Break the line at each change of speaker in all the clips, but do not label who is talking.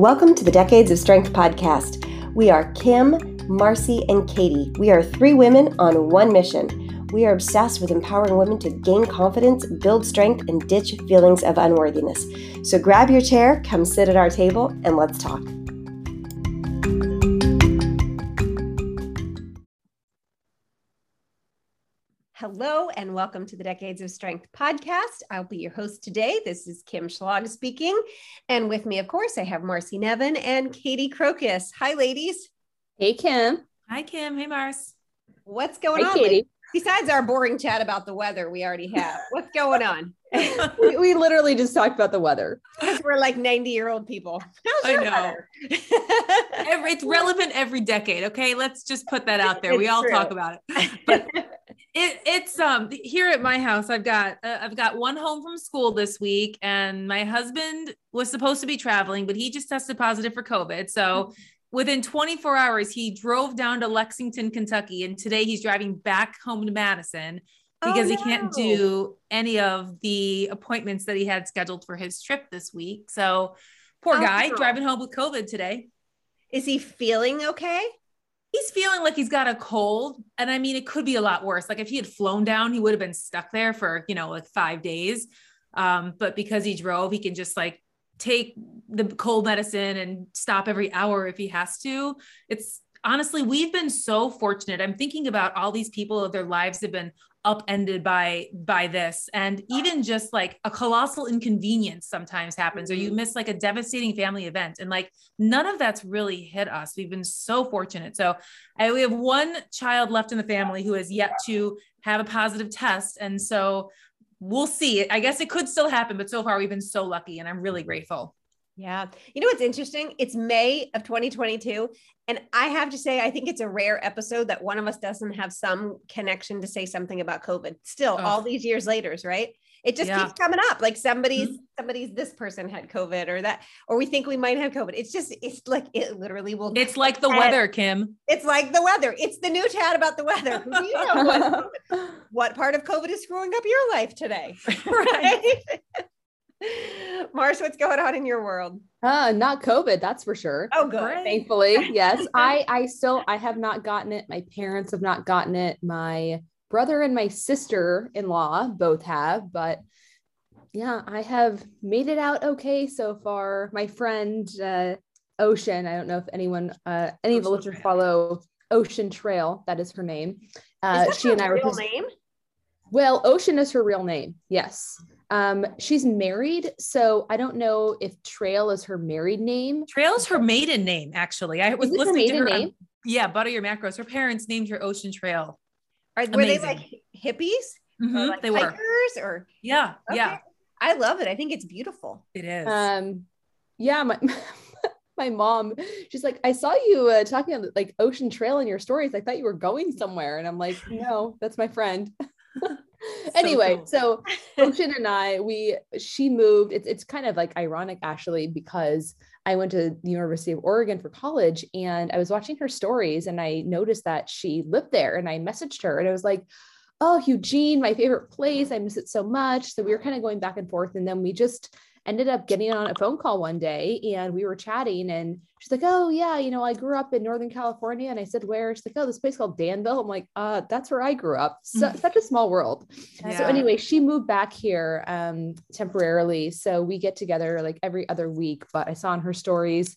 Welcome to the Decades of Strength podcast. We are Kim, Marcy, and Katie. We are three women on one mission. We are obsessed with empowering women to gain confidence, build strength, and ditch feelings of unworthiness. So grab your chair, come sit at our table, and let's talk. Hello, and welcome to the Decades of Strength podcast. I'll be your host today. This is Kim Schlag speaking. And with me, of course, I have Marcy Nevin and Katie Crocus. Hi, ladies.
Hey, Kim.
Hi, Kim. Hey, Mars.
What's going on? Katie. Besides our boring chat about the weather we already have, what's going on?
we, we, literally just talked about the weather.
We're like 90 year old people.
I know. every, it's relevant every decade. Okay. Let's just put that out there. It's we all true. talk about it. But it, it's um here at my house. I've got uh, I've got one home from school this week, and my husband was supposed to be traveling, but he just tested positive for COVID. So within 24 hours, he drove down to Lexington, Kentucky, and today he's driving back home to Madison because oh, no. he can't do any of the appointments that he had scheduled for his trip this week. So poor oh, guy driving home with COVID today.
Is he feeling okay?
he's feeling like he's got a cold. And I mean, it could be a lot worse. Like if he had flown down, he would have been stuck there for, you know, like five days. Um, but because he drove, he can just like take the cold medicine and stop every hour if he has to. It's honestly, we've been so fortunate. I'm thinking about all these people, their lives have been upended by by this. And even just like a colossal inconvenience sometimes happens or you mm-hmm. miss like a devastating family event and like none of that's really hit us. We've been so fortunate. So I, we have one child left in the family who has yet to have a positive test and so we'll see. I guess it could still happen but so far we've been so lucky and i'm really grateful
yeah. You know what's interesting? It's May of 2022. And I have to say, I think it's a rare episode that one of us doesn't have some connection to say something about COVID still, oh. all these years later, right? It just yeah. keeps coming up. Like somebody's, mm-hmm. somebody's, this person had COVID or that, or we think we might have COVID. It's just, it's like, it literally will.
It's like the weather, Kim.
It's like the weather. It's the new chat about the weather. you know what, what part of COVID is screwing up your life today? Right. Mars, what's going on in your world?
Uh, not COVID, that's for sure.
Oh, good.
Thankfully, yes. I I still I have not gotten it. My parents have not gotten it. My brother and my sister-in-law both have, but yeah, I have made it out okay so far. My friend uh, Ocean, I don't know if anyone, uh, any of the listeners follow Ocean Trail. That is her name.
Uh, she and I were. name?
Well, Ocean is her real name. Yes. Um, she's married, so I don't know if Trail is her married name.
Trail is her maiden name, actually. I was listening to her. Name? yeah, Butter Your Macros. Her parents named her Ocean Trail.
Are, were they like hippies?
Mm-hmm, like they were.
Or
yeah, okay. yeah.
I love it. I think it's beautiful.
It is.
Um, yeah, my my mom, she's like, I saw you uh, talking on like Ocean Trail in your stories. I thought you were going somewhere, and I'm like, no, that's my friend. anyway, cool. so Ocean and I, we she moved. It's it's kind of like ironic actually because I went to the University of Oregon for college and I was watching her stories and I noticed that she lived there and I messaged her and I was like, "Oh, Eugene, my favorite place. I miss it so much." So we were kind of going back and forth and then we just ended up getting on a phone call one day and we were chatting and she's like, Oh yeah, you know, I grew up in Northern California. And I said, where? She's like, Oh, this place called Danville. I'm like, uh, that's where I grew up. So, mm. such a small world. Yeah. So anyway, she moved back here um, temporarily. So we get together like every other week, but I saw in her stories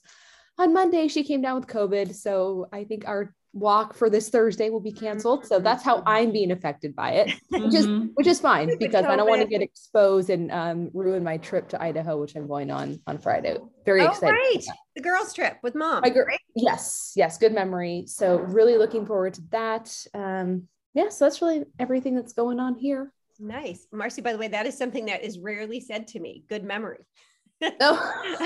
on Monday, she came down with COVID. So I think our walk for this Thursday will be canceled. So that's how I'm being affected by it, which is mm-hmm. which is fine because I don't want to get exposed and um, ruin my trip to Idaho, which I'm going on on Friday. Very oh, excited.
Right. The girls' trip with mom.
My right? Yes, yes, good memory. So really looking forward to that. Um, yeah, so that's really everything that's going on here.
Nice. Marcy, by the way, that is something that is rarely said to me. Good memory. Oh.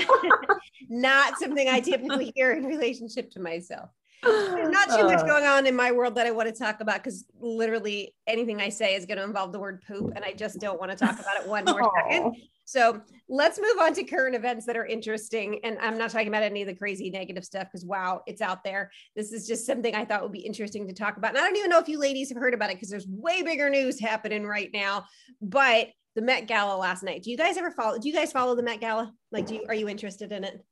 Not something I typically hear in relationship to myself. Not too much uh. going on in my world that I want to talk about because literally anything I say is going to involve the word poop, and I just don't want to talk about it one more second. So let's move on to current events that are interesting. And I'm not talking about any of the crazy negative stuff because wow, it's out there. This is just something I thought would be interesting to talk about. And I don't even know if you ladies have heard about it because there's way bigger news happening right now. But the Met Gala last night. Do you guys ever follow? Do you guys follow the Met Gala? Like, do you are you interested in it?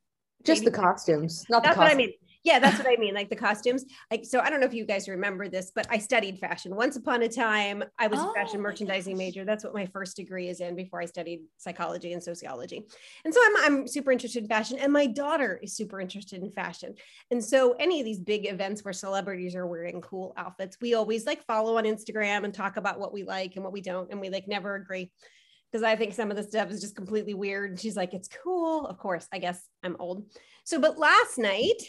Just the costumes, not
That's
the
what I
costumes.
mean. Yeah, that's what I mean. Like the costumes. Like, so I don't know if you guys remember this, but I studied fashion. Once upon a time, I was
Oh
a fashion
oh
merchandising major. That's what my first degree is in before I studied psychology and sociology. And so I'm, I'm super interested in fashion. And my daughter is super interested in fashion. And so any of these big events where celebrities are wearing cool outfits, we always like follow on Instagram and talk about what we like and what we don't. And we like never agree because I think some of the stuff is just completely weird. And she's like, it's cool. Of course, I guess I'm old. So, but last night,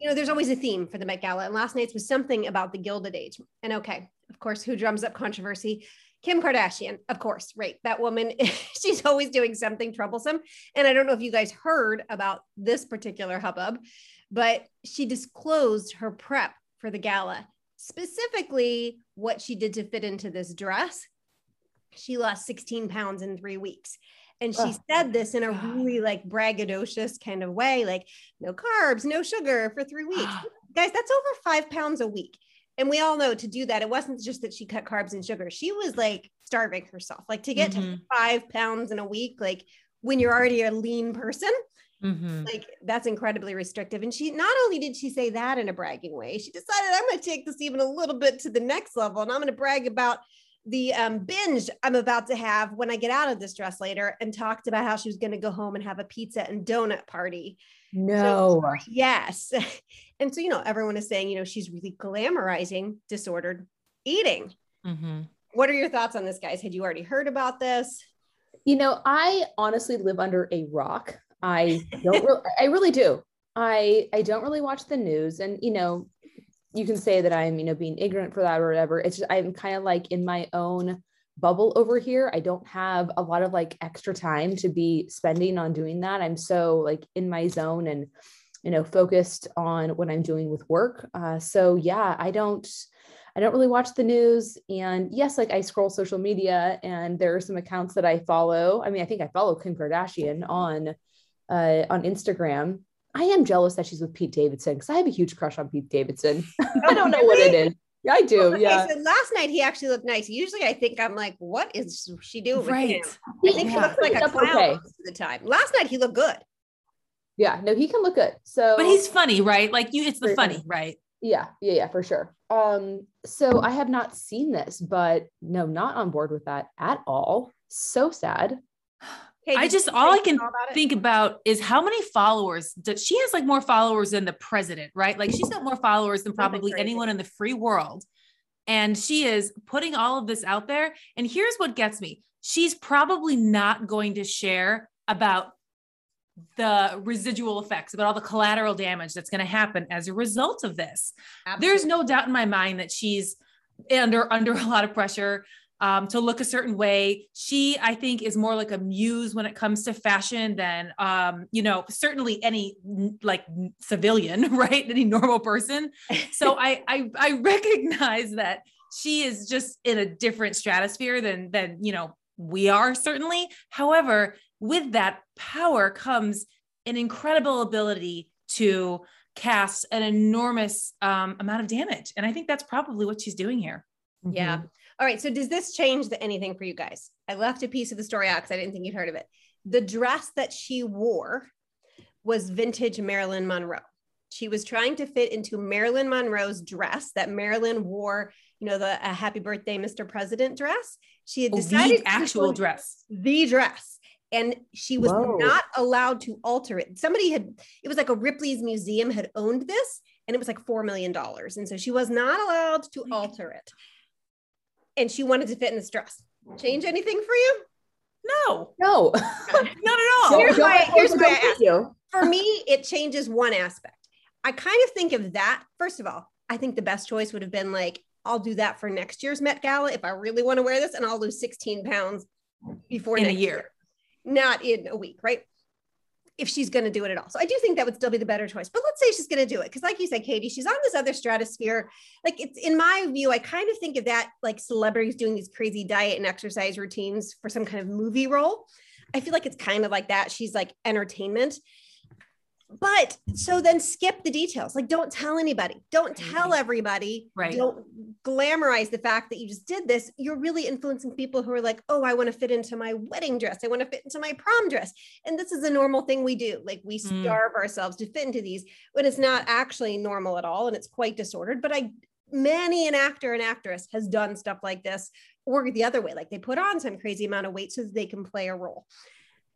you know, there's always a theme for the Met Gala. And last night's was something about the Gilded Age. And okay, of course, who drums up controversy? Kim Kardashian, of course, right? That woman, she's always doing something troublesome. And I don't know if you guys heard about this particular hubbub, but she disclosed her prep for the gala, specifically what she did to fit into this dress. She lost 16 pounds in three weeks. And she
Oh,
said this in a really like braggadocious kind of way, like no carbs, no sugar for three weeks. Guys, that's over five pounds a week. And we all know to do that, it wasn't just that she cut carbs and sugar. She was like starving herself, like to get to
Mhm.
five pounds in a week, like when you're already a lean person,
Mhm.
like that's incredibly restrictive. And she not only did she say that in a bragging way, she decided I'm going to take this even a little bit to the next level, and I'm going to brag about the um, binge I'm about to have when I get out of this dress later, and talked about how she was going to go home and have a pizza and donut party.
No.
Yes, and so you know everyone is saying you know she's really glamorizing disordered eating.
Mhm.
What are your thoughts on this, guys? Had you already heard about this?
You know, I honestly live under a rock. I don't really, I really do. I I don't really watch the news and you know, you can say that I'm, you know, being ignorant for that or whatever. It's just I'm kind of like in my own bubble over here. I don't have a lot of like extra time to be spending on doing that. I'm so like in my zone and you know, focused on what I'm doing with work. Uh, so yeah, I don't I don't really watch the news. And yes, like I scroll social media and there are some accounts that I follow. I mean, I think I follow Kim Kardashian on uh, on Instagram. I am jealous that she's with Pete Davidson because I have a huge crush on Pete Davidson. I don't know what it is. Yeah, I do.
Okay,
Yeah.
so last night he actually looked nice. Usually I think I'm like, what is she doing with
Right.
him? I think he looks like a
That's
clown
okay.
most of the time. Last night he looked good.
Yeah. No, he can look good. So
But he's funny, right? Like you, it's the
Very
funny,
funny.
right?
yeah, yeah, yeah, for sure. Um, so I have not seen this, but no, not on board with that at all. So sad.
Okay,
I just all I can
about
think about is how many followers does she has like more followers than the president, right? Like she's got more followers than probably anyone in the free world. And she is putting all of this out there. And here's what gets me. She's probably not going to share about the residual effects, about all the collateral damage that's going to happen as a result of this. There's no doubt in my mind that she's under under a lot of pressure um, to look a certain way. She, I think, is more like a muse when it comes to fashion than, um, you know, certainly any like civilian, right? Any normal person. So I, I, I recognize that she is just in a different stratosphere than than you know we are certainly. However, with that power comes an incredible ability to cast an enormous um, amount of damage, and I think that's probably what she's doing here.
Yeah.
Mhm.
All right. So does this change the, anything for you guys? I left a piece of the story out because I didn't think you'd heard of it. The dress that she wore was vintage Marilyn Monroe. She was trying to fit into Marilyn Monroe's dress that Marilyn wore, you know, the uh, Happy Birthday, Mr. President dress. She had
Oh,
decided
the actual dress.
the dress and she was
Whoa.
not allowed to alter it somebody had it was like a ripley's museum had owned this and it was like four million dollars and so she was not allowed to alter it and she wanted to fit in this dress change anything for you
No,
No.
not at all.
Don't-
Here's
don't
why-
let
here's
people
why I
confuse
asked.
you.
for me it changes one aspect i kind of think of that first of all i think the best choice would have been like i'll do that for next year's met gala if i really want to wear this and i'll lose 16 pounds before
In a
next
year.
not in a week right if she's going to do it at all. So i do think that would still be the better choice but let's say she's going to do it because like you said katie she's on this other stratosphere. Like it's in my view i kind of think of that like celebrities doing these crazy diet and exercise routines for some kind of movie role. I feel like it's kind of like that. She's like entertainment but so then skip the details like don't tell anybody don't tell everybody
Right.
don't glamorize the fact that you just did this. You're really influencing people who are like oh i want to fit into my wedding dress i want to fit into my prom dress. And this is a normal thing we do like we
Mm.
starve ourselves to fit into these when it's not actually normal at all and it's quite disordered. But i many an actor and actress has done stuff like this or the other way like they put on some crazy amount of weight so that they can play a role.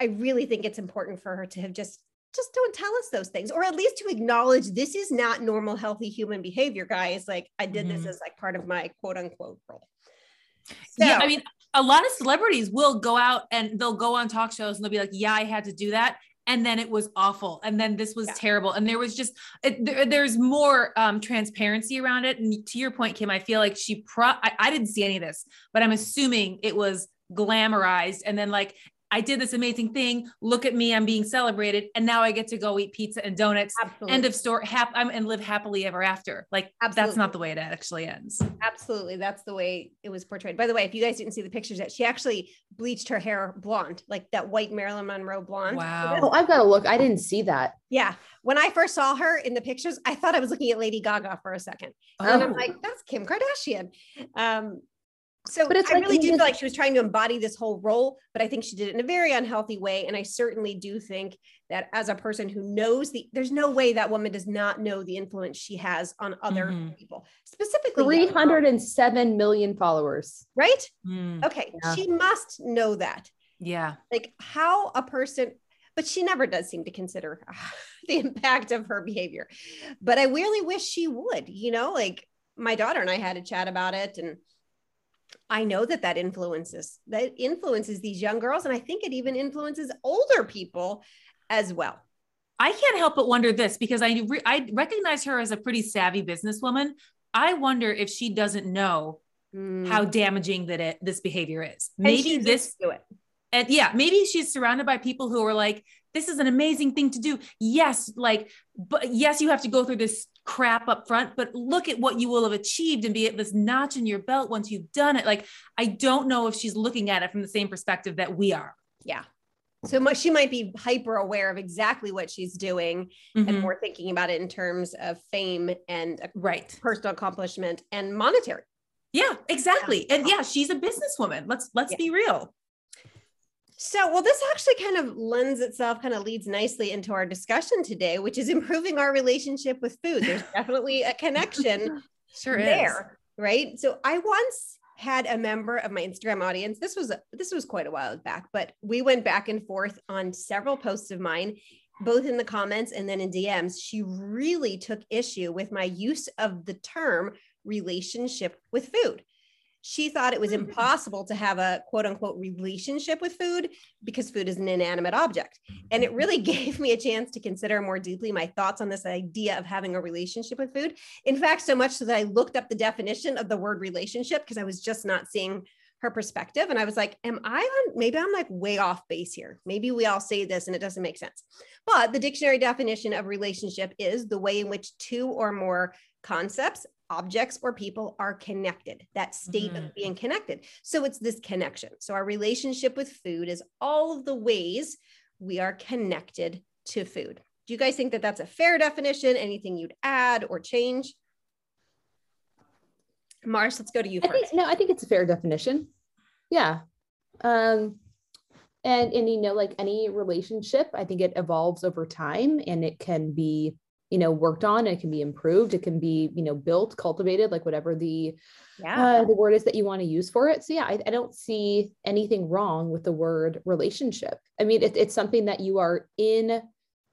I really think it's important for her to have just just don't tell us those things or at least to acknowledge this is not normal healthy human behavior guys like i did
Mhm.
this as like part of my quote unquote role
yeah, I mean, a lot of celebrities will go out and they'll go on talk shows and they'll be like, "Yeah, I had to do that." And then it was awful. And then this was
Yeah.
terrible. And there was just it, there, there's more um, transparency around it. And to your point, Kim, I feel like she pro I, I didn't see any of this, but I'm assuming it was glamorized. And then like I did this amazing thing. Look at me, I'm being celebrated, and now I get to go eat pizza and donuts.
absolutely
End of story. Hap- I'm, and live happily ever after. Like that's not the way it actually ends.
absolutely that's the way it was portrayed by the way if you guys didn't see the pictures yet she actually bleached her hair blonde like that white marilyn monroe blonde
Wow.
Oh, I've got to look. I didn't see that.
yeah when i first saw her in the pictures i thought i was looking at lady gaga for a second and i'm
Oh.
like that's kim kardashian um so
But it's
I
like
really
in
do
this-
feel like she was trying to embody this whole role, but I think she did it in a very unhealthy way. And I certainly do think that as a person who knows the, there's no way that woman does not know the influence she has on other
Mhm.
people, specifically
307 million followers.
right?
Mm,
Okay,
Yeah.
she must know that.
yeah.
Like how a person, but she never does seem to consider the impact of her behavior. But I really wish she would, you know, like my daughter and I had a chat about it and I know that that influences that influences these young girls and I think it even influences older people as well.
I can't help but wonder this because I re- I recognize her as a pretty savvy businesswoman. I wonder if she doesn't know how damaging that it this behavior is.
Mm.
Maybe this
do it.
and yeah, maybe she's surrounded by people who are like, this is an amazing thing to do. Yes, like, but yes, you have to go through this crap up front, but look at what you will have achieved and be at this notch in your belt once you've done it. Like, I don't know if she's looking at it from the same perspective that we are.
Yeah. So much she might be hyper aware of exactly what she's doing and
Mhm.
more thinking about it in terms of fame and
Right.
personal accomplishment and monetary.
Yeah, exactly. And yeah, she's a businesswoman. Let's let's
Yeah.
be real.
So, well, this actually kind of lends itself, kind of leads nicely into our discussion today, which is improving our relationship with food. There's definitely a connection
Sure is.
there, right? So, I once had a member of my Instagram audience. This was this was quite a while back, but we went back and forth on several posts of mine, both in the comments and then in DMs. She really took issue with my use of the term relationship with food. She thought it was
Hmm.
impossible to have a quote unquote relationship with food because food is an inanimate object. And it really gave me a chance to consider more deeply my thoughts on this idea of having a relationship with food. In fact, so much so that I looked up the definition of the word relationship because I was just not seeing her perspective. And I was like, am I on, maybe I'm like way off base here. Maybe we all say this and it doesn't make sense. But the dictionary definition of relationship is the way in which two or more concepts, objects, or people are connected, that state
Mhm.
of being connected. So it's this connection. So our relationship with food is all of the ways we are connected to food. Do you guys think that that's a fair definition? Anything you'd add or change? Mars, let's go to you
I
first.
think no, I think it's a fair definition. Yeah. Um and and you know like any relationship, I think it evolves over time and it can be, you know, worked on, it can be improved, it can be, you know, built, cultivated, like whatever the
yeah.
uh, the word is that you want to use for it. So yeah, I, I don't see anything wrong with the word relationship. I mean, it, it's something that you are in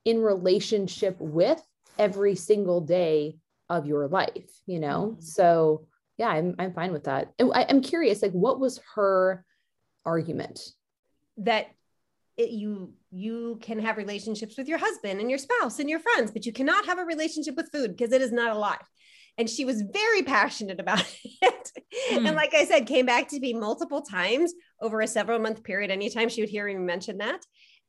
in relationship with every single day of your life, you know?
Mhm.
So yeah, I'm, I'm fine with that. I, I'm curious, like what was her argument?
that it, you you can have relationships with your husband and your spouse and your friends, but you cannot have a relationship with food because it is not alive. And she was very passionate about it.
Hmm.
And like I said, came back to me multiple times over a several month period. Anytime she would hear me mention that.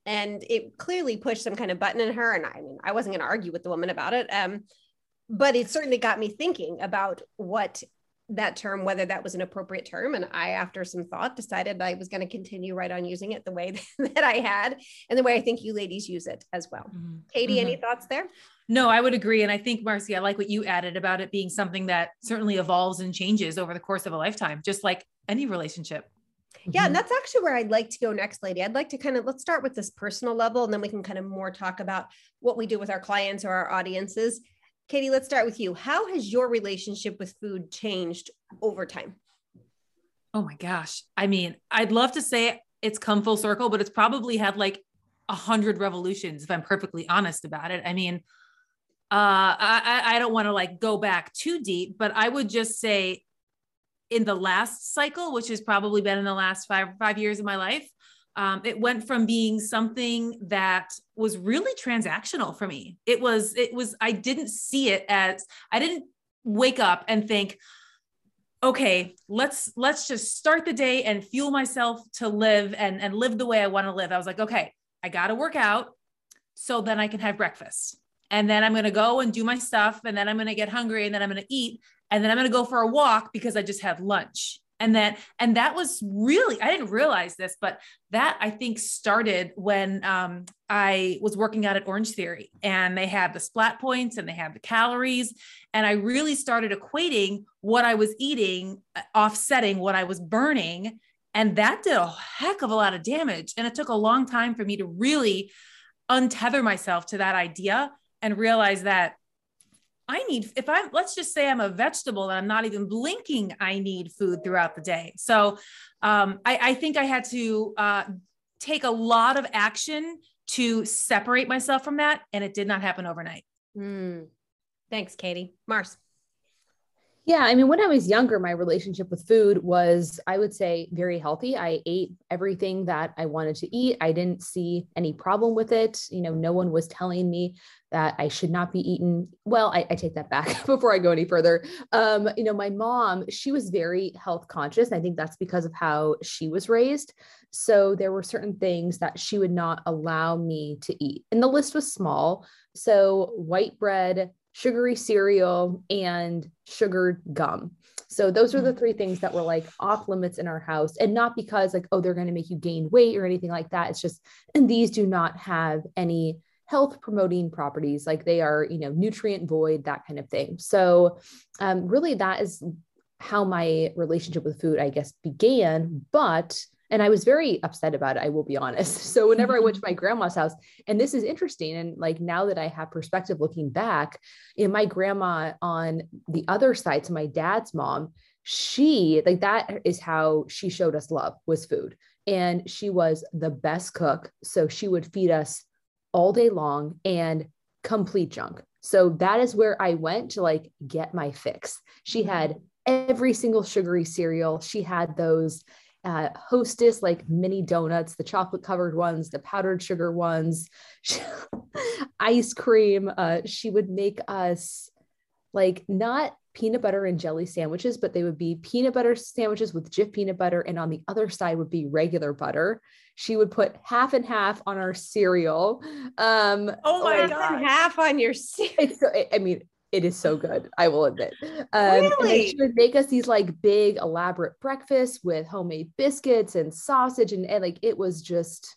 And it clearly pushed some kind of button in her. And I mean, I wasn't going to argue with the woman about it. Um, but it certainly got me thinking about what that term whether that was an appropriate term and i after some thought decided i was going to continue right on using it the way that i had and the way i think you ladies use it as well mm-hmm. katie mm-hmm. any thoughts there
no i would agree and i think marcy i like what you added about it being something that certainly evolves and changes over the course of a lifetime just like any relationship
yeah, and mm-hmm. that's actually where I'd like to go next, lady. I'd like to kind of let's start with this personal level and then we can kind of more talk about what we do with our clients or our audiences. Katie, let's start with you. How has your relationship with food changed over time?
Oh my gosh. I mean, I'd love to say it's come full circle, but it's probably had like a hundred revolutions, if I'm perfectly honest about it. I mean, uh, I, I don't want to like go back too deep, but I would just say in the last cycle, which has probably been in the last five five years of my life, um, it went from being something that was really transactional for me. It was it was I didn't see it as I didn't wake up and think, okay, let's let's just start the day and fuel myself to live and and live the way I want to live. I was like, okay, I got to work out so then I can have breakfast. And then I'm to go and do my stuff and then I'm to get hungry and then I'm to eat and then I'm to go for a walk because I just had lunch. And then, and that was really, I didn't realize this, but that I think started when um, I was working out at Orange Theory and they had the splat points and they had the calories. And I really started equating what I was eating, uh, offsetting what I was burning. And that did a heck of a lot of damage. And it took a long time for me to really untether myself to that idea and realize that I need, if I'm, let's just say I'm a vegetable and I'm not even blinking, I need food throughout the day. So um, I, I, think I had to uh, take a lot of action to separate myself from that. And it did not happen overnight.
Mm. Thanks, Katie. Mars.
Yeah, I mean, when I was younger, my relationship with food was, I would say, very healthy. I ate everything that I wanted to eat. I didn't see any problem with it. You know, no one was telling me that I should not be eaten. Well, I, I take that back before I go any further. Um, you know, my mom, she was very health conscious. I think that's because of how she was raised. So there were certain things that she would not allow me to eat. And the list was small. So white bread, sugary cereal, and sugared gum. So those are the three things that were like off limits in our house and not because like oh they're going to make you gain weight or anything like that. It's just and these do not have any health promoting properties like they are you know nutrient void that kind of thing. So um really that is how my relationship with food I guess began but and I was very upset about it, I will be honest. So whenever I went to my grandma's house, and this is interesting, and like now that I have perspective looking back, in my grandma on the other side, so my dad's mom, she like that is how she showed us love was food. And she was the best cook. So she would feed us all day long and complete junk. So that is where I went to like get my fix. She had mm-hmm. every single sugary cereal. She had those uh, hostess like mini donuts, the chocolate covered ones, the powdered sugar ones, ice cream. Uh, she would make us like not peanut butter and jelly sandwiches, but they would be peanut butter sandwiches with Jif peanut butter. And on the other side would be regular butter. She would put half and half on our cereal. Um,
oh my God. Half on your cereal.
So, I mean, it is so good. I will admit. Um, really? she would make us these like big elaborate breakfasts with homemade biscuits and sausage, and, and like it was just,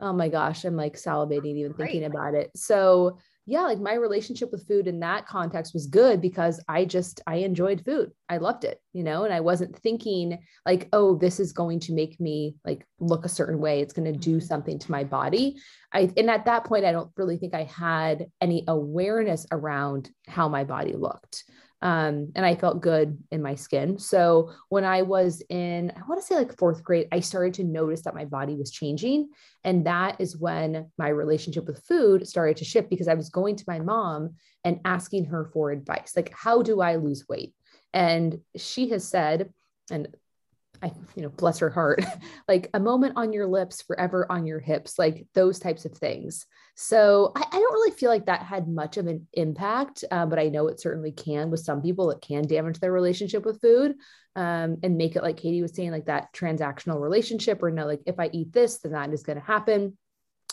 oh my gosh, I'm like salivating even thinking about it. So yeah, like my relationship with food in that context was good because I just I enjoyed food. I loved it, you know, and I wasn't thinking like, oh, this is going to make me like look a certain way. It's going to do mm-hmm. something to my body. I and at that point I don't really think I had any awareness around how my body looked um, and I felt good in my skin. So when I was in, I want to say like fourth grade, I started to notice that my body was changing. And that is when my relationship with food started to shift because I was going to my mom and asking her for advice like, how do I lose weight? And she has said, and I, you know, bless her heart, like a moment on your lips, forever on your hips, like those types of things. So I, I don't really feel like that had much of an impact, uh, but I know it certainly can with some people. It can damage their relationship with food um, and make it like Katie was saying, like that transactional relationship, or no, like if I eat this, then that is going to happen.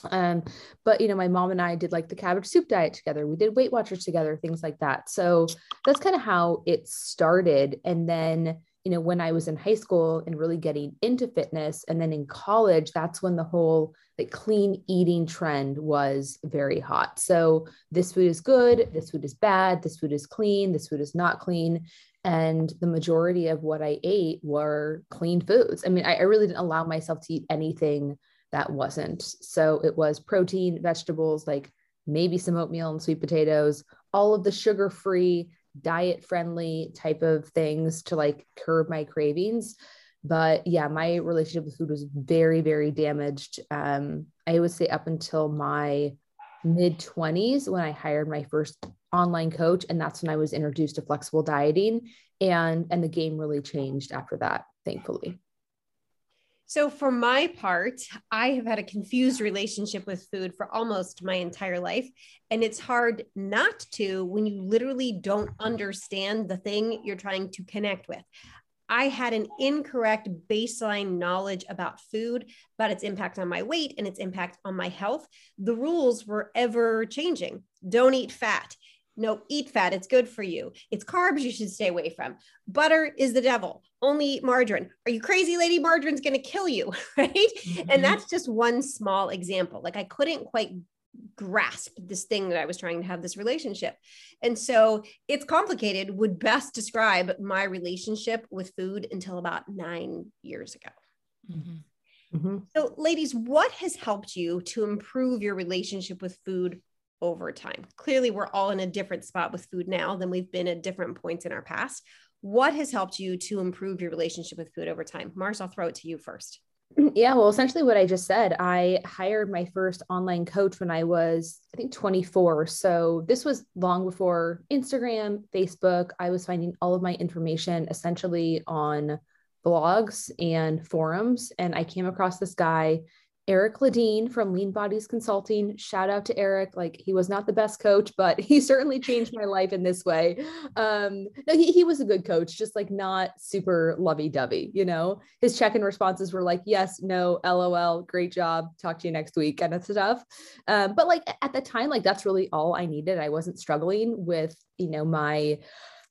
Um, but you know, my mom and I did like the cabbage soup diet together. We did Weight Watchers together, things like that. So that's kind of how it started. And then, you know, when I was in high school and really getting into fitness, and then in college, that's when the whole like clean eating trend was very hot. So this food is good, this food is bad, this food is clean, this food is not clean. And the majority of what I ate were clean foods. I mean, I, I really didn't allow myself to eat anything that wasn't. So it was protein, vegetables, like maybe some oatmeal and sweet potatoes, all of the sugar free, diet friendly type of things to like curb my cravings. But yeah, my relationship with food was very, very damaged. Um, I would say up until my mid 20s when I hired my first online coach and that's when I was introduced to flexible dieting and and the game really changed after that thankfully.
So, for my part, I have had a confused relationship with food for almost my entire life. And it's hard not to when you literally don't understand the thing you're trying to connect with. I had an incorrect baseline knowledge about food, about its impact on my weight and its impact on my health. The rules were ever changing. Don't eat fat no, eat fat. It's good for you. It's carbs you should stay away from. Butter is the devil. Only eat margarine. Are you crazy, lady? Margarine's going to kill you. Right. Mm-hmm. And that's just one small example. Like I couldn't quite grasp this thing that I was trying to have this relationship. And so it's complicated, would best describe my relationship with food until about nine years ago. Mm-hmm. Mm-hmm. So, ladies, what has helped you to improve your relationship with food over time. Clearly, we're all in a different spot with food now than we've been at different points in our past. What has helped you to improve your relationship with food over time? Mars, I'll throw it to you first.
Yeah, well, essentially what I just said, I hired my first online coach when I was, I think, 24. So this was long before Instagram, Facebook. I was finding all of my information essentially on blogs and forums. And I came across this guy Eric Ladine from Lean Bodies Consulting. Shout out to Eric. Like he was not the best coach, but he certainly changed my life in this way. Um, no, he, he was a good coach, just like not super lovey dovey, you know? His check in responses were like, yes, no, LOL, great job. Talk to you next week kind of stuff. Um, but like at the time, like that's really all I needed. I wasn't struggling with, you know, my,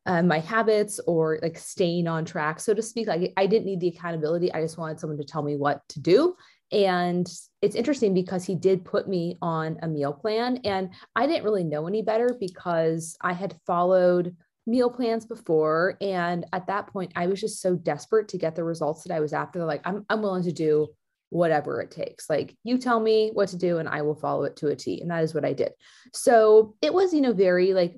uh, my habits or like staying on track, so to speak. Like I didn't need the accountability. I just wanted someone to tell me what to do. And it's interesting because he did put me on a meal plan. And I didn't really know any better because I had followed meal plans before. And at that point, I was just so desperate to get the results that I was after. Like, I'm, I'm willing to do whatever it takes. Like, you tell me what to do and I will follow it to a T. And that is what I did. So it was, you know, very like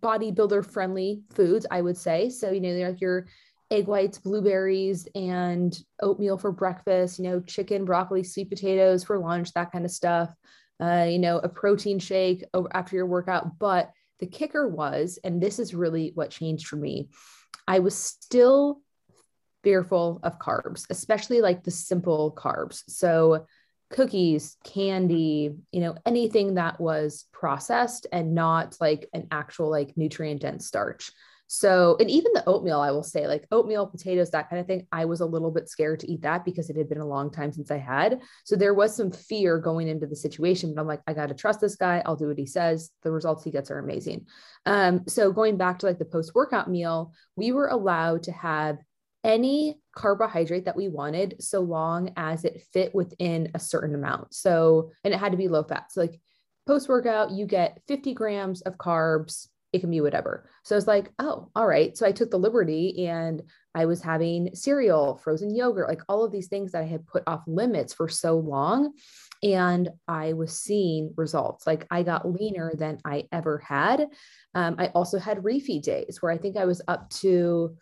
bodybuilder friendly foods, I would say. So, you know, like your egg whites, blueberries, and oatmeal for breakfast, you know, chicken, broccoli, sweet potatoes for lunch, that kind of stuff. Uh, you know, a protein shake after your workout. But the kicker was, and this is really what changed for me, I was still fearful of carbs, especially like the simple carbs. So, cookies, candy, you know, anything that was processed and not like an actual like nutrient dense starch. So, and even the oatmeal, I will say, like oatmeal, potatoes, that kind of thing, I was a little bit scared to eat that because it had been a long time since I had. So there was some fear going into the situation, but I'm like, I got to trust this guy. I'll do what he says. The results he gets are amazing. Um, so going back to like the post workout meal, we were allowed to have any carbohydrate that we wanted so long as it fit within a certain amount. So, and it had to be low fat. So, like post workout, you get 50 grams of carbs it can be whatever. So I was like, oh, all right. So I took the liberty and I was having cereal, frozen yogurt, like all of these things that I had put off limits for so long. And I was seeing results. Like I got leaner than I ever had. Um, I also had refeed days where I think I was up to,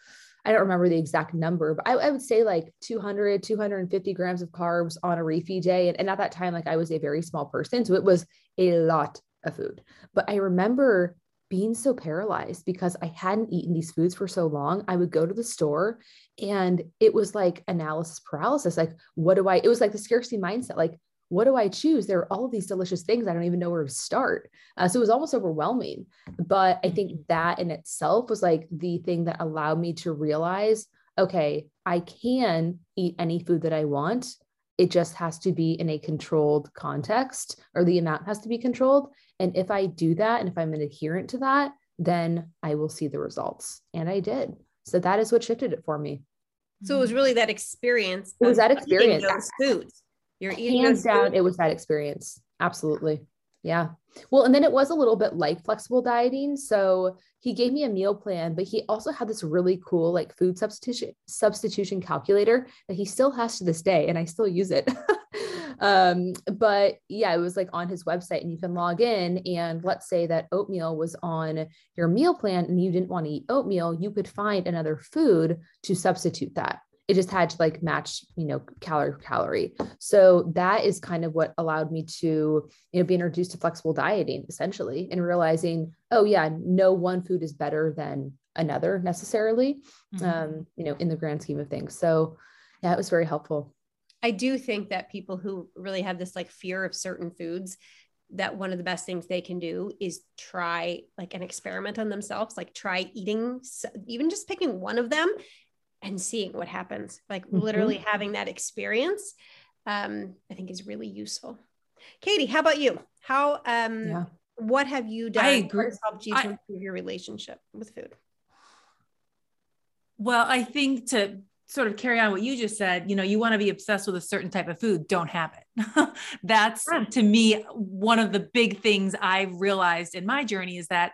I don't remember the exact number, but I, I, would say like 200, 250 grams of carbs on a refeed day. And, and at that time, like I was a very small person. So it was a lot of food. But I remember being so paralyzed because I hadn't eaten these foods for so long. I would go to the store and it was like analysis paralysis. Like, what do I, it was like the scarcity mindset. Like, what do I choose? There are all of these delicious things. I don't even know where to start. Uh, so it was almost overwhelming. But I think mm-hmm. that in itself was like the thing that allowed me to realize okay, I can eat any food that I want It just has to be in a controlled context or the amount has to be controlled. And if I do that and if I'm an adherent to that, then I will see the results. And I did. So that is what shifted it for me.
So it was really that experience.
It was that experience.
Those foods.
You're eating hands down. It was that experience. Absolutely. Yeah. Well, and then it was a little bit like flexible dieting. So he gave me a meal plan, but he also had this really cool like food substitution substitution calculator that he still has to this day, and I still use it. um, but yeah, it was like on his website, and you can log in. And let's say that oatmeal was on your meal plan, and you didn't want to eat oatmeal, you could find another food to substitute that it just had to like match you know calorie for calorie. So that is kind of what allowed me to you know be introduced to flexible dieting essentially and realizing oh yeah no one food is better than another necessarily mm-hmm. um you know in the grand scheme of things. So yeah it was very helpful.
I do think that people who really have this like fear of certain foods that one of the best things they can do is try like an experiment on themselves like try eating even just picking one of them and seeing what happens like mm-hmm. literally having that experience um, i think is really useful katie how about you how um yeah. what have you done
I agree.
what helped you to improve your relationship with food
well i think to sort of carry on what you just said you know you want to be obsessed with a certain type of food don't have it that's yeah. to me one of the big things I've realized in my journey is that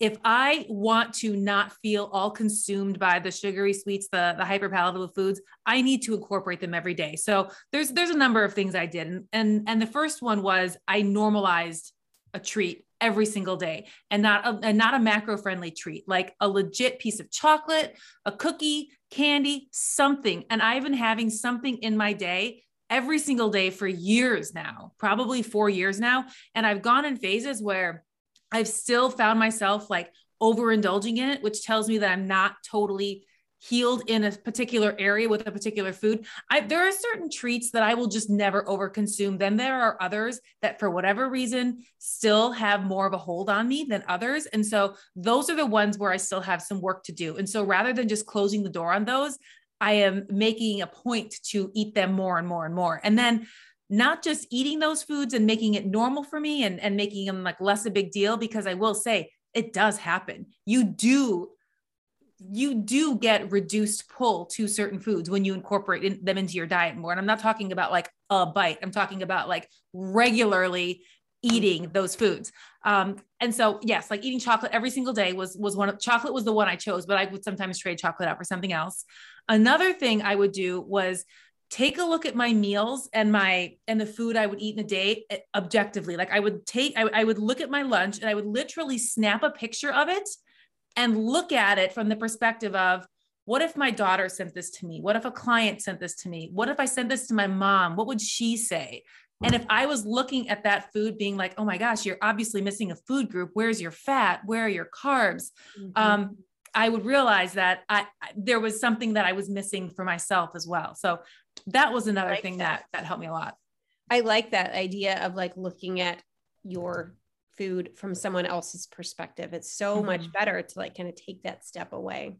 if I want to not feel all consumed by the sugary sweets, the, the hyper palatable foods, I need to incorporate them every day. So there's there's a number of things I did. And and, and the first one was I normalized a treat every single day and not a, and not a macro friendly treat, like a legit piece of chocolate, a cookie, candy, something. And I've been having something in my day every single day for years now, probably four years now. And I've gone in phases where I've still found myself like overindulging in it, which tells me that I'm not totally healed in a particular area with a particular food. I, there are certain treats that I will just never overconsume. Then there are others that, for whatever reason, still have more of a hold on me than others. And so those are the ones where I still have some work to do. And so rather than just closing the door on those, I am making a point to eat them more and more and more. And then not just eating those foods and making it normal for me and, and making them like less a big deal because I will say it does happen. You do you do get reduced pull to certain foods when you incorporate in, them into your diet more. And I'm not talking about like a bite. I'm talking about like regularly eating those foods. Um, and so yes, like eating chocolate every single day was was one of chocolate was the one I chose, but I would sometimes trade chocolate out for something else. Another thing I would do was take a look at my meals and my and the food I would eat in a day eh, objectively. Like I would take, I, I would look at my lunch and I would literally snap a picture of it and look at it from the perspective of what if my daughter sent this to me? What if a client sent this to me? What if I sent this to my mom? What would she say? And if I was looking at that food being like, oh my gosh, you're obviously missing a food group. Where's your fat? Where are your carbs? Mm-hmm. Um, I would realize that I, I, there was something that I was missing for myself as well. So that was another like thing that. that that helped me a lot.
I like that idea of like looking at your food from someone else's perspective. It's so mm-hmm. much better to like kind of take that step away.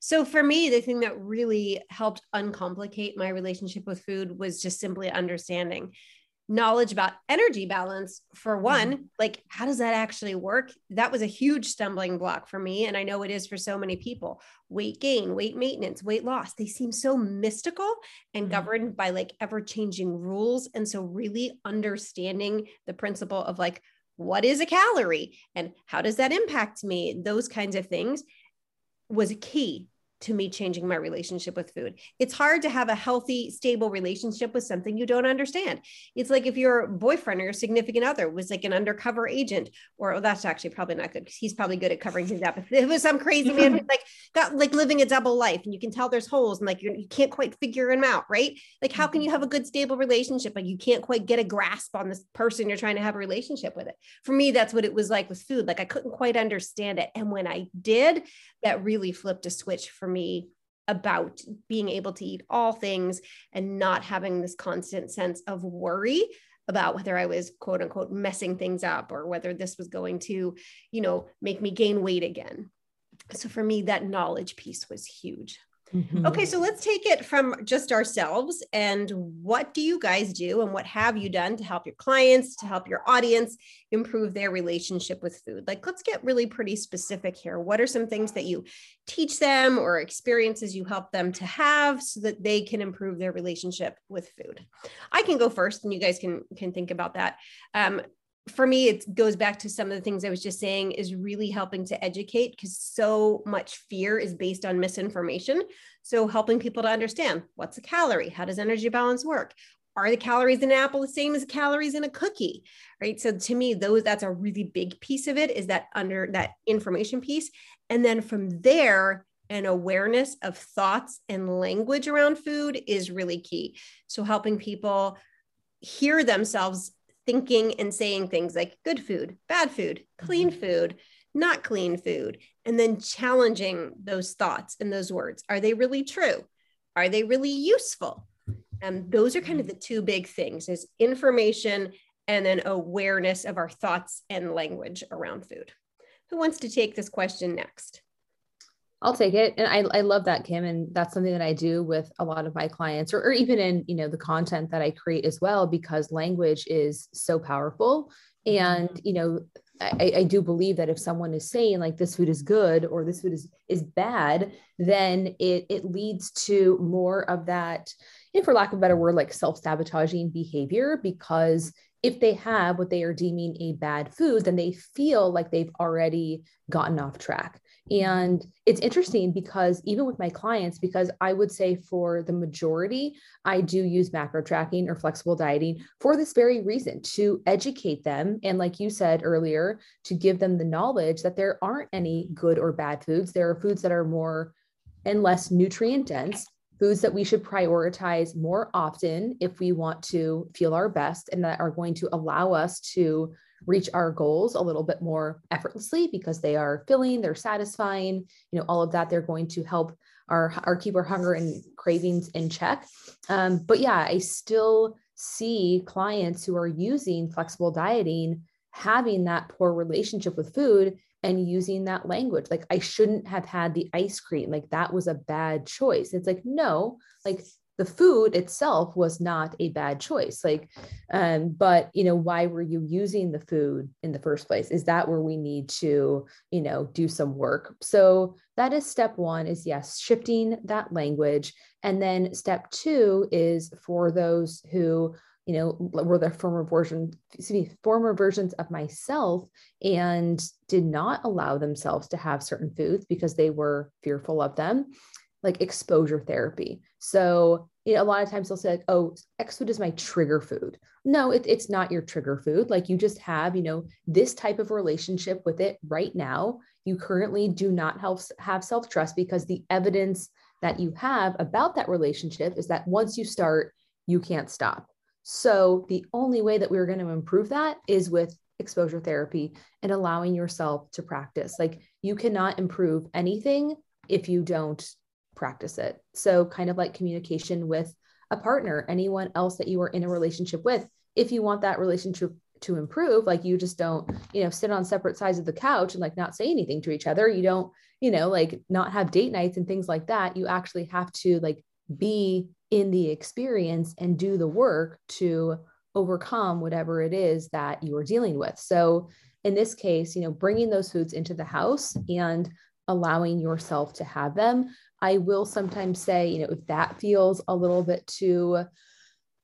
So for me, the thing that really helped uncomplicate my relationship with food was just simply understanding knowledge about energy balance for one mm-hmm. like how does that actually work that was a huge stumbling block for me and i know it is for so many people weight gain weight maintenance weight loss they seem so mystical and mm-hmm. governed by like ever changing rules and so really understanding the principle of like what is a calorie and how does that impact me those kinds of things was key to me changing my relationship with food. It's hard to have a healthy, stable relationship with something you don't understand. It's like if your boyfriend or your significant other was like an undercover agent, or oh, that's actually probably not good because he's probably good at covering things up. If it was some crazy man who's like got like living a double life and you can tell there's holes and like you're, you can't quite figure him out, right? Like, how can mm-hmm. you have a good, stable relationship? Like, you can't quite get a grasp on this person you're trying to have a relationship with it. For me, that's what it was like with food. Like, I couldn't quite understand it. And when I did, that really flipped a switch for me about being able to eat all things and not having this constant sense of worry about whether I was quote unquote messing things up or whether this was going to, you know, make me gain weight again. So for me, that knowledge piece was huge. Mm-hmm. Okay, so let's take it from just ourselves and what do you guys do and what have you done to help your clients, to help your audience improve their relationship with food? Like, let's get really pretty specific here. What are some things that you teach them or experiences you help them to have so that they can improve their relationship with food? I can go first and you guys can can think about that. Um, for me, it goes back to some of the things I was just saying is really helping to educate because so much fear is based on misinformation. So, helping people to understand what's a calorie? How does energy balance work? Are the calories in an apple the same as calories in a cookie? Right. So, to me, those that's a really big piece of it is that under that information piece. And then from there, an awareness of thoughts and language around food is really key. So, helping people hear themselves thinking and saying things like good food, bad food, clean mm-hmm. food, not clean food, and then challenging those thoughts and those words. Are they really true? Are they really useful? And those are kind of mm-hmm. the two big things is information and then awareness of our thoughts and language around food. Who wants to take this question next?
I'll take it. And I, I love that, Kim. And that's something that I do with a lot of my clients or, or even in, you know, the content that I create as well, because language is so powerful. And, mm-hmm. you know, I, I, do believe that if someone is saying like this food is good or this food is is bad, then it it leads to more of that, and for lack of a better word, like self-sabotaging behavior because if they have what they are deeming a bad food, then they feel like they've already gotten off track. And it's interesting because even with my clients, because I would say for the majority, I do use macro tracking or flexible dieting for this very reason to educate them. And like you said earlier, to give them the knowledge that there aren't any good or bad foods. There are foods that are more and less nutrient dense foods that we should prioritize more often if we want to feel our best and that are going to allow us to reach our goals a little bit more effortlessly because they are filling, they're satisfying, you know, all of that. They're going to help our, our keep our hunger and cravings in check. Um, but yeah, I still see clients who are using flexible dieting having that poor relationship with food and using that language like i shouldn't have had the ice cream like that was a bad choice it's like no like the food itself was not a bad choice like um but you know why were you using the food in the first place? Is that where we need to you know do some work? So that is step 1 is yes shifting that language. And then step 2 is for those who you know were the former version excuse me former versions of myself and did not allow themselves to have certain foods because they were fearful of them like exposure therapy. So, you know, a lot of times they'll say, like, oh, X food is my trigger food. No, it, it's not your trigger food. Like you just have, you know, this type of relationship with it right now. You currently do not help, have self trust because the evidence that you have about that relationship is that once you start, you can't stop. So, the only way that we're going to improve that is with exposure therapy and allowing yourself to practice. Like, you cannot improve anything if you don't practice it. So, kind of like communication with a partner, anyone else that you are in a relationship with. If you want that relationship to improve, like you just don't, you know, sit on separate sides of the couch and like not say anything to each other. You don't, you know, like not have date nights and things like that. You actually have to like be in the experience and do the work to overcome whatever it is that you are dealing with. So, in this case, you know, bringing those foods into the house and allowing yourself to have them I will sometimes say, you know, if that feels a little bit too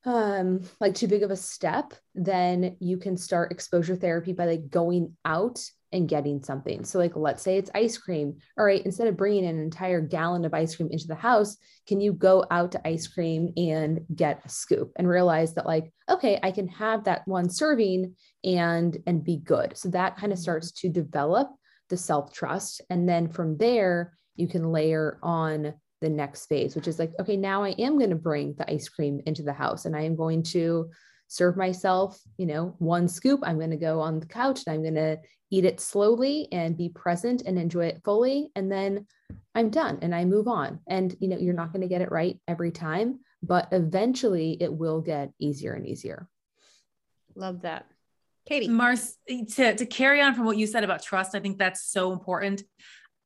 um like too big of a step, then you can start exposure therapy by like going out and getting something. So like let's say it's ice cream. All right, instead of bringing an entire gallon of ice cream into the house, can you go out to ice cream and get a scoop and realize that like okay, I can have that one serving and and be good. So that kind of starts to develop the self-trust and then from there you can layer on the next phase, which is like, okay, now I am going to bring the ice cream into the house and I am going to serve myself, you know, one scoop. I'm going to go on the couch and I'm going to eat it slowly and be present and enjoy it fully. And then I'm done and I move on. And, you know, you're not going to get it right every time, but eventually it will get easier and easier.
Love that. Katie.
Mars, to, to carry on from what you said about trust, I think that's so important.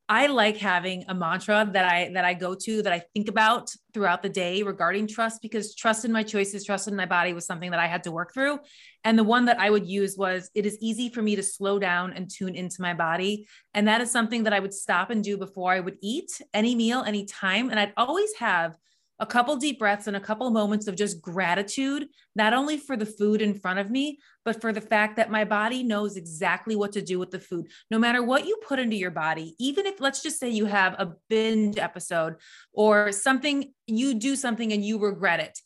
I like having a mantra that I that I go to that I think about throughout the day regarding trust because trust in my choices, trust in my body was something that I had to work through. And the one that I would use was it is easy for me to slow down and tune into my body. And that is something that I would stop and do before I would eat any meal, any time. And I'd always have a couple deep breaths and a couple moments of just gratitude, not only for the food in front of me, but for the fact that my body knows exactly what to do with the food. No matter what you put into your body, even if, let's just say, you have a binge episode or something, you do something and you regret it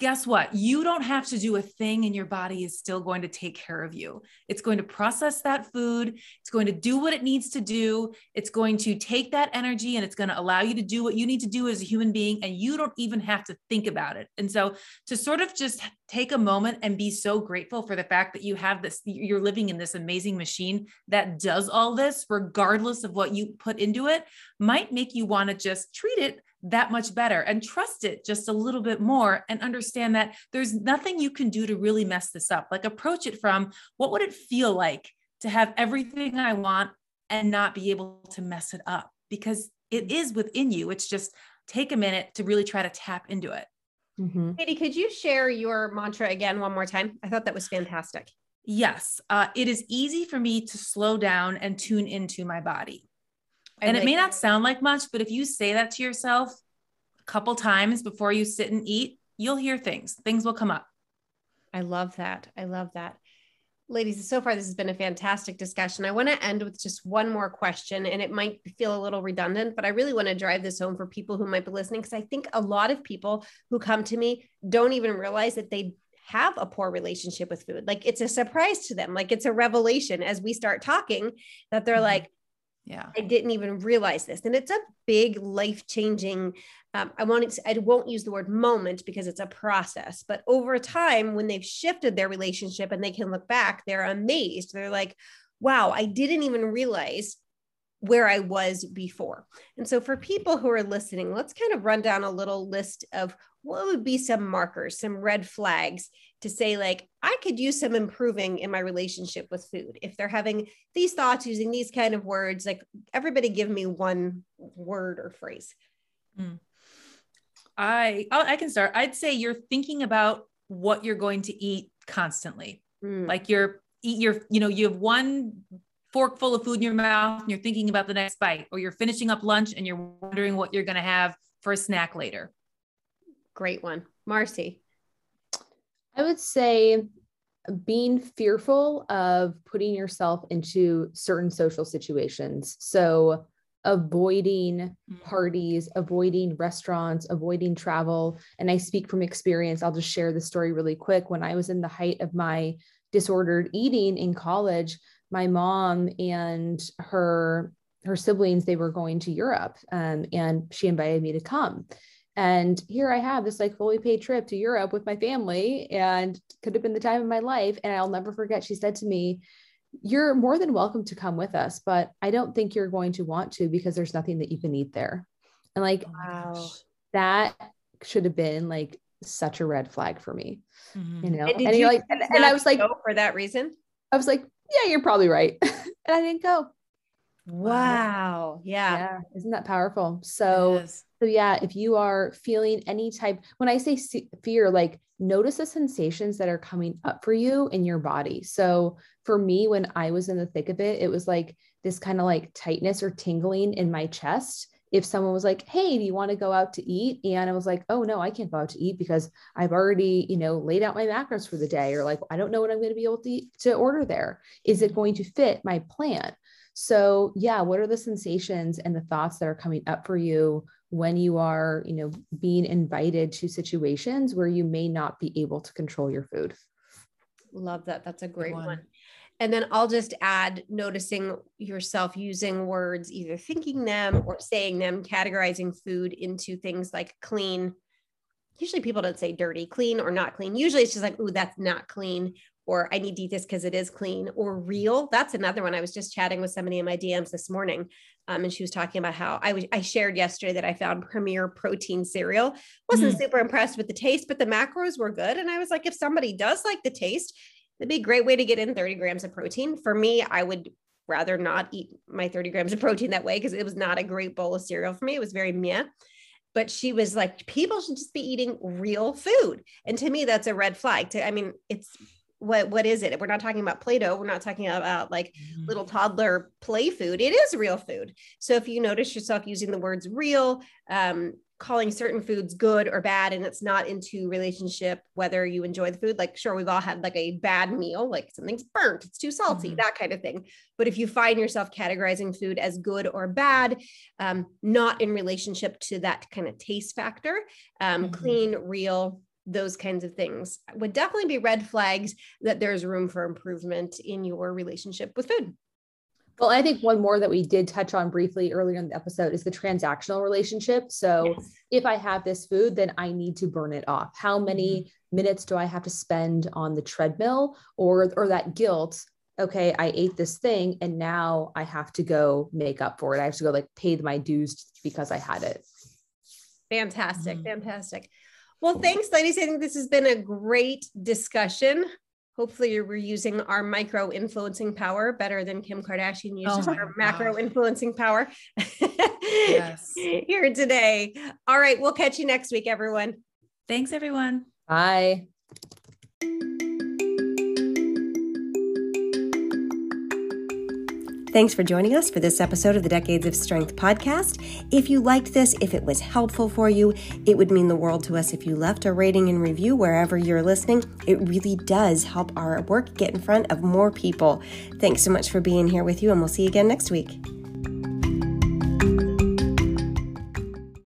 guess what? You don't have to do a thing, and your body is still going to take care of you. It's going to process that food, it's going to do what it needs to do. It's going to take that energy and it's going to allow you to do what you need to do as a human being, and you don't even have to think about it. And so, to sort of just take a moment and be so grateful for the fact that you have this, you're living in this amazing machine that does all this, regardless of what you put into it, might make you want to just treat it that much better and trust it just a little bit more and understand that there's nothing you can do to really mess this up. Like approach it from what would it feel like to have everything I want and not be able to mess it up because it is within you. It's just take a minute to really try to tap into it.
Mm-hmm. Katie, could you share your mantra again one more time? I thought that was fantastic.
Yes, uh, it is easy for me to slow down and tune into my body and it may not sound like much, but if you say that to yourself a couple times before you sit and eat, you'll hear things. Things will come up.
I love that. I love that. Ladies, so far this has been a fantastic discussion. I want to end with just one more question, and it might feel a little redundant, but I really want to drive this home for people who might be listening because I think a lot of people who come to me don't even realize that they have a poor relationship with food. Like it's a surprise to them, like it's a revelation as we start talking that they're mm-hmm. like,
yeah.
I didn't even realize this. And it's a big life changing um, i want to, i won't use the word moment because it's a process but over time when they've shifted their relationship and they can look back they're amazed. They're like wow i didn't even realize where I was before. And so, for people who are listening, let's kind of run down a little list of what would be some markers, some red flags to say, like, I could use some improving in my relationship with food. If they're having these thoughts using these kind of words, like, everybody give me one word or phrase. Mm.
I I can start. I'd say you're thinking about what you're going to eat constantly. Mm. Like you're eat your, you know, you have one fork full of food in your mouth and you're thinking about the next bite, or you're finishing up lunch and you're wondering what you're going to have for a snack later.
Great one. Marcy.
I would say being fearful of putting yourself into certain social situations. So, avoiding mm-hmm. parties, avoiding restaurants, avoiding travel. And I speak from experience. I'll just share the story really quick. When I was in the height of my disordered eating in college, my mom and her her siblings they were going to Europe um, and she invited me to come and here I have this like fully paid trip to Europe with my family and could have been the time of my life and I'll never forget she said to me you're more than welcome to come with us but I don't think you're going to want to because there's nothing that you can eat there and like wow that should have been like such a red flag for me mm-hmm. you know and,
and you like and, and I was like for that reason
I was like yeah, you're probably right. and I didn't go.
Wow. Yeah. yeah.
Isn't that powerful? So, so yeah, if you are feeling any type, when I say fear, like notice the sensations that are coming up for you in your body. So for me, when I was in the thick of it, it was like this kind of like tightness or tingling in my chest if someone was like, Hey, do you want to go out to eat? And I was like, Oh, no, I can't go out to eat because I've already, you know, laid out my macros for the day, or like, I don't know what I'm going to be able to, to order there. Is it going to fit my plan? So, yeah, what are the sensations and the thoughts that are coming up for you when you are, you know, being invited to situations where you may not be able to control your food?
Love that. That's a great one. one. And then I'll just add noticing yourself using words, either thinking them or saying them, categorizing food into things like clean. Usually people don't say dirty, clean or not clean. Usually it's just like, oh, that's not clean, or I need to eat this because it is clean, or real. That's another one. I was just chatting with somebody in my DMs this morning, um, and she was talking about how I was. I shared yesterday that I found Premier Protein cereal. wasn't mm. super impressed with the taste, but the macros were good. And I was like, if somebody does like the taste, it'd be a great way to get in 30 grams of protein. For me, I would rather not eat my 30 grams of protein that way because it was not a great bowl of cereal for me. It was very meh. But she was like, people should just be eating real food. And to me, that's a red flag. To I mean, it's what what is it? We're not talking about Play-Doh. We're not talking about like mm-hmm. little toddler play food. It is real food. So if you notice yourself using the words real, um, calling certain foods good or bad and it's not into relationship whether you enjoy the food like sure we've all had like a bad meal like something's burnt it's too salty mm-hmm. that kind of thing but if you find yourself categorizing food as good or bad um, not in relationship to that kind of taste factor um, mm-hmm. clean real those kinds of things would definitely be red flags that there's room for improvement in your relationship with food
well, I think one more that we did touch on briefly earlier in the episode is the transactional relationship. So yes. if I have this food, then I need to burn it off. How many mm-hmm. minutes do I have to spend on the treadmill or or that guilt? Okay, I ate this thing and now I have to go make up for it. I have to go like pay my dues because I had it.
Fantastic. Mm-hmm. Fantastic. Well, thanks, ladies. I think this has been a great discussion hopefully we're using our micro influencing power better than Kim Kardashian oh uses oh her macro influencing power yes. here today. All right, we'll catch you next week, everyone.
Thanks, everyone.
Bye.
Thanks for joining us for this episode of the Decades of Strength podcast. If you liked this, if it was helpful for you, it would mean the world to us if you left a rating and review wherever you're listening. It really does help our work get in front of more people. Thanks so much for being here with you, and we'll see you again next week.